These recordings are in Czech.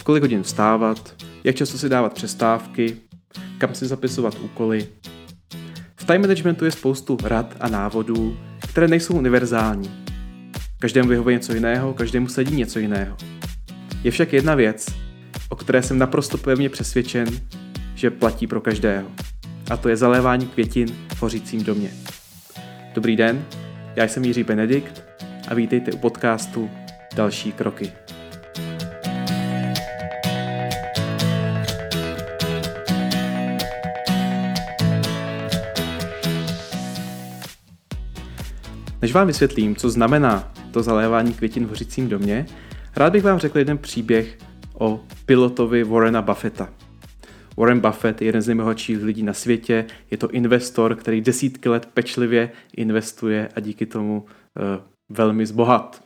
v kolik hodin vstávat, jak často si dávat přestávky, kam si zapisovat úkoly. V time managementu je spoustu rad a návodů, které nejsou univerzální. Každému vyhovuje něco jiného, každému sedí něco jiného. Je však jedna věc, o které jsem naprosto pevně přesvědčen, že platí pro každého. A to je zalévání květin v hořícím domě. Dobrý den, já jsem Jiří Benedikt a vítejte u podcastu Další kroky. Než vám vysvětlím, co znamená to zalévání květin v hořícím domě, rád bych vám řekl jeden příběh o pilotovi Warrena Buffetta. Warren Buffett je jeden z nejbohatších lidí na světě, je to investor, který desítky let pečlivě investuje a díky tomu uh, velmi zbohat.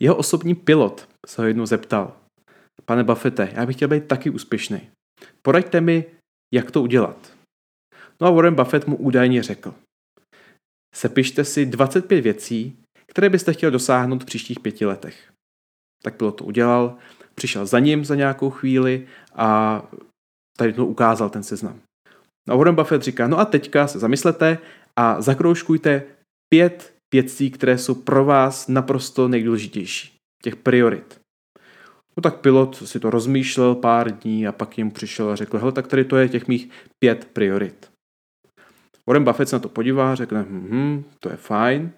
Jeho osobní pilot se ho jednou zeptal, pane Buffette, já bych chtěl být taky úspěšný. Poraďte mi, jak to udělat. No a Warren Buffett mu údajně řekl, sepište si 25 věcí, které byste chtěl dosáhnout v příštích pěti letech. Tak pilot to udělal, přišel za ním za nějakou chvíli a tady to ukázal ten seznam. A Warren Buffett říká, no a teďka se zamyslete a zakroužkujte pět věcí, které jsou pro vás naprosto nejdůležitější. Těch priorit. No tak pilot si to rozmýšlel pár dní a pak jim přišel a řekl, hele, tak tady to je těch mých pět priorit. Warren Buffett se na to podívá řekne, hm, to je fajn,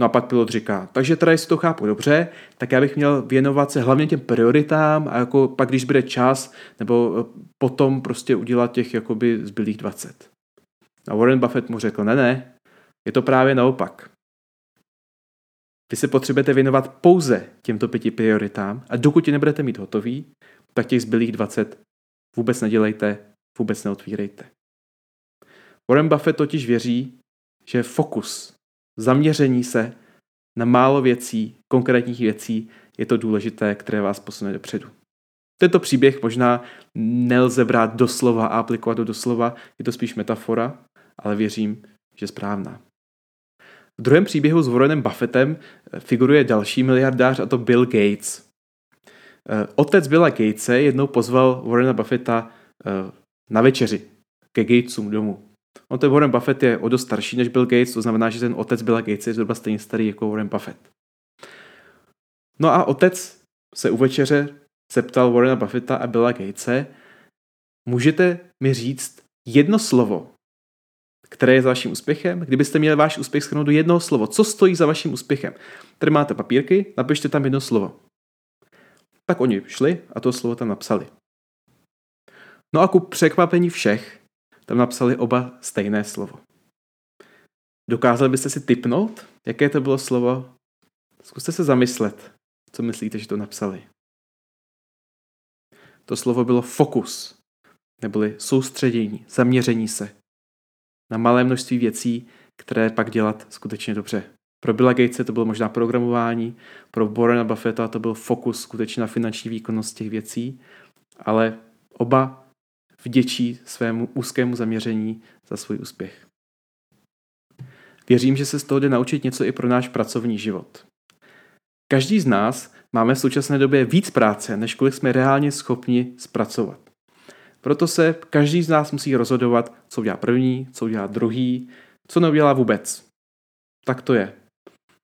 No a pak pilot říká, takže teda jestli to chápu dobře, tak já bych měl věnovat se hlavně těm prioritám a jako pak, když bude čas, nebo eh, potom prostě udělat těch jakoby zbylých 20. A Warren Buffett mu řekl, ne, ne, je to právě naopak. Vy se potřebujete věnovat pouze těmto pěti prioritám a dokud je nebudete mít hotový, tak těch zbylých 20 vůbec nedělejte, vůbec neotvírejte. Warren Buffett totiž věří, že fokus zaměření se na málo věcí, konkrétních věcí, je to důležité, které vás posune dopředu. Tento příběh možná nelze brát doslova a aplikovat do doslova, je to spíš metafora, ale věřím, že správná. V druhém příběhu s Warrenem Buffettem figuruje další miliardář a to Bill Gates. Eh, otec Billa Gatese jednou pozval Warrena Buffetta eh, na večeři ke Gatesům domů. On ten Warren Buffett je o dost starší než Bill Gates, to znamená, že ten otec Billa Gates je zhruba stejně starý jako Warren Buffett. No a otec se u večeře zeptal Warrena Buffetta a Billa Gatese, můžete mi říct jedno slovo, které je za vaším úspěchem? Kdybyste měli váš úspěch schrnout do jednoho slovo, co stojí za vaším úspěchem? Tady máte papírky, napište tam jedno slovo. Tak oni šli a to slovo tam napsali. No a ku překvapení všech tam napsali oba stejné slovo. Dokázali byste si typnout, jaké to bylo slovo? Zkuste se zamyslet, co myslíte, že to napsali. To slovo bylo fokus, neboli soustředění, zaměření se na malé množství věcí, které pak dělat skutečně dobře. Pro Billa Gatese to bylo možná programování, pro Warrena Buffetta to byl fokus skutečně na finanční výkonnost těch věcí, ale oba vděčí svému úzkému zaměření za svůj úspěch. Věřím, že se z toho jde naučit něco i pro náš pracovní život. Každý z nás máme v současné době víc práce, než kolik jsme reálně schopni zpracovat. Proto se každý z nás musí rozhodovat, co udělá první, co udělá druhý, co neudělá vůbec. Tak to je.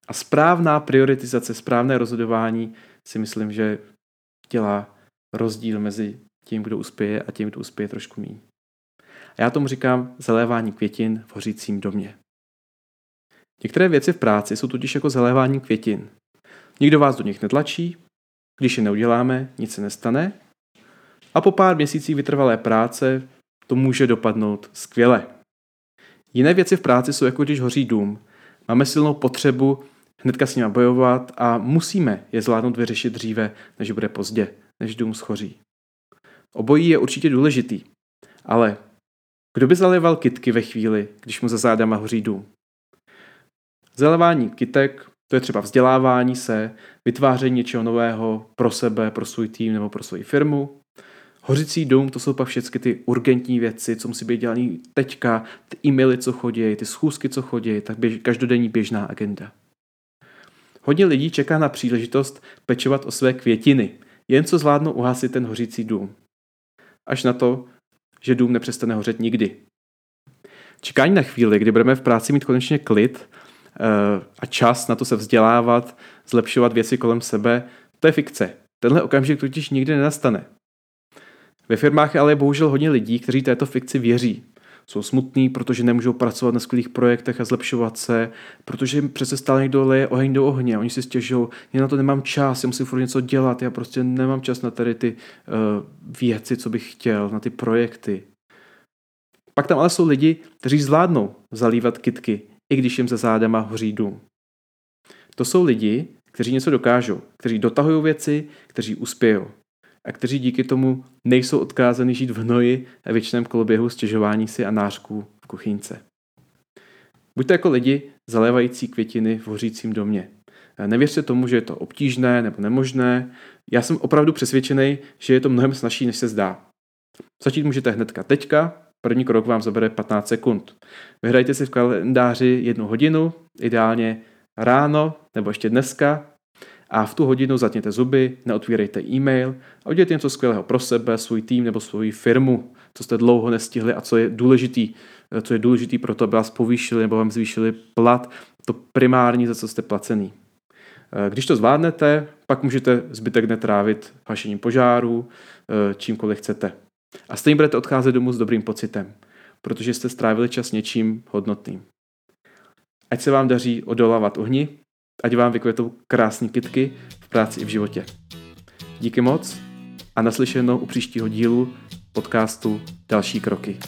A správná prioritizace, správné rozhodování si myslím, že dělá rozdíl mezi tím, kdo uspěje a tím, kdo uspěje trošku méně. A já tomu říkám zalévání květin v hořícím domě. Některé věci v práci jsou totiž jako zalévání květin. Nikdo vás do nich netlačí, když je neuděláme, nic se nestane a po pár měsících vytrvalé práce to může dopadnout skvěle. Jiné věci v práci jsou jako když hoří dům. Máme silnou potřebu hnedka s nimi bojovat a musíme je zvládnout vyřešit dříve, než bude pozdě, než dům schoří. Obojí je určitě důležitý. Ale kdo by zaléval kitky ve chvíli, když mu za zádama hoří dům? Zalévání kytek, to je třeba vzdělávání se, vytváření něčeho nového pro sebe, pro svůj tým nebo pro svoji firmu. Hořící dům, to jsou pak všechny ty urgentní věci, co musí být dělané teďka, ty e-maily, co chodí, ty schůzky, co chodí, tak běž, každodenní běžná agenda. Hodně lidí čeká na příležitost pečovat o své květiny, jen co zvládnou uhasit ten hořící dům. Až na to, že dům nepřestane hořet nikdy. Čekání na chvíli, kdy budeme v práci mít konečně klid eh, a čas na to se vzdělávat, zlepšovat věci kolem sebe, to je fikce. Tenhle okamžik totiž nikdy nenastane. Ve firmách je ale bohužel hodně lidí, kteří této fikci věří. Jsou smutní, protože nemůžou pracovat na skvělých projektech a zlepšovat se, protože jim přece stále někdo leje oheň do ohně. Oni si stěžují, já na to nemám čas, já musím furt něco dělat, já prostě nemám čas na tady ty uh, věci, co bych chtěl, na ty projekty. Pak tam ale jsou lidi, kteří zvládnou zalívat kitky, i když jim za zádama hoří dům. To jsou lidi, kteří něco dokážou, kteří dotahují věci, kteří uspějou a kteří díky tomu nejsou odkázaní žít v hnoji a věčném koloběhu stěžování si a nářků v kuchynce. Buďte jako lidi zalévající květiny v hořícím domě. Nevěřte tomu, že je to obtížné nebo nemožné. Já jsem opravdu přesvědčený, že je to mnohem snažší, než se zdá. Začít můžete hnedka teďka, první krok vám zabere 15 sekund. Vyhrajte si v kalendáři jednu hodinu, ideálně ráno nebo ještě dneska a v tu hodinu zatněte zuby, neotvírejte e-mail a udělejte něco skvělého pro sebe, svůj tým nebo svoji firmu, co jste dlouho nestihli a co je důležitý, co je důležitý pro to, aby vás povýšili nebo vám zvýšili plat, to primární, za co jste placený. Když to zvládnete, pak můžete zbytek netrávit hašením požáru, čímkoliv chcete. A stejně budete odcházet domů s dobrým pocitem, protože jste strávili čas něčím hodnotným. Ať se vám daří odolávat ohni, ať vám vykvetou krásné kitky v práci i v životě. Díky moc a naslyšenou u příštího dílu podcastu Další kroky.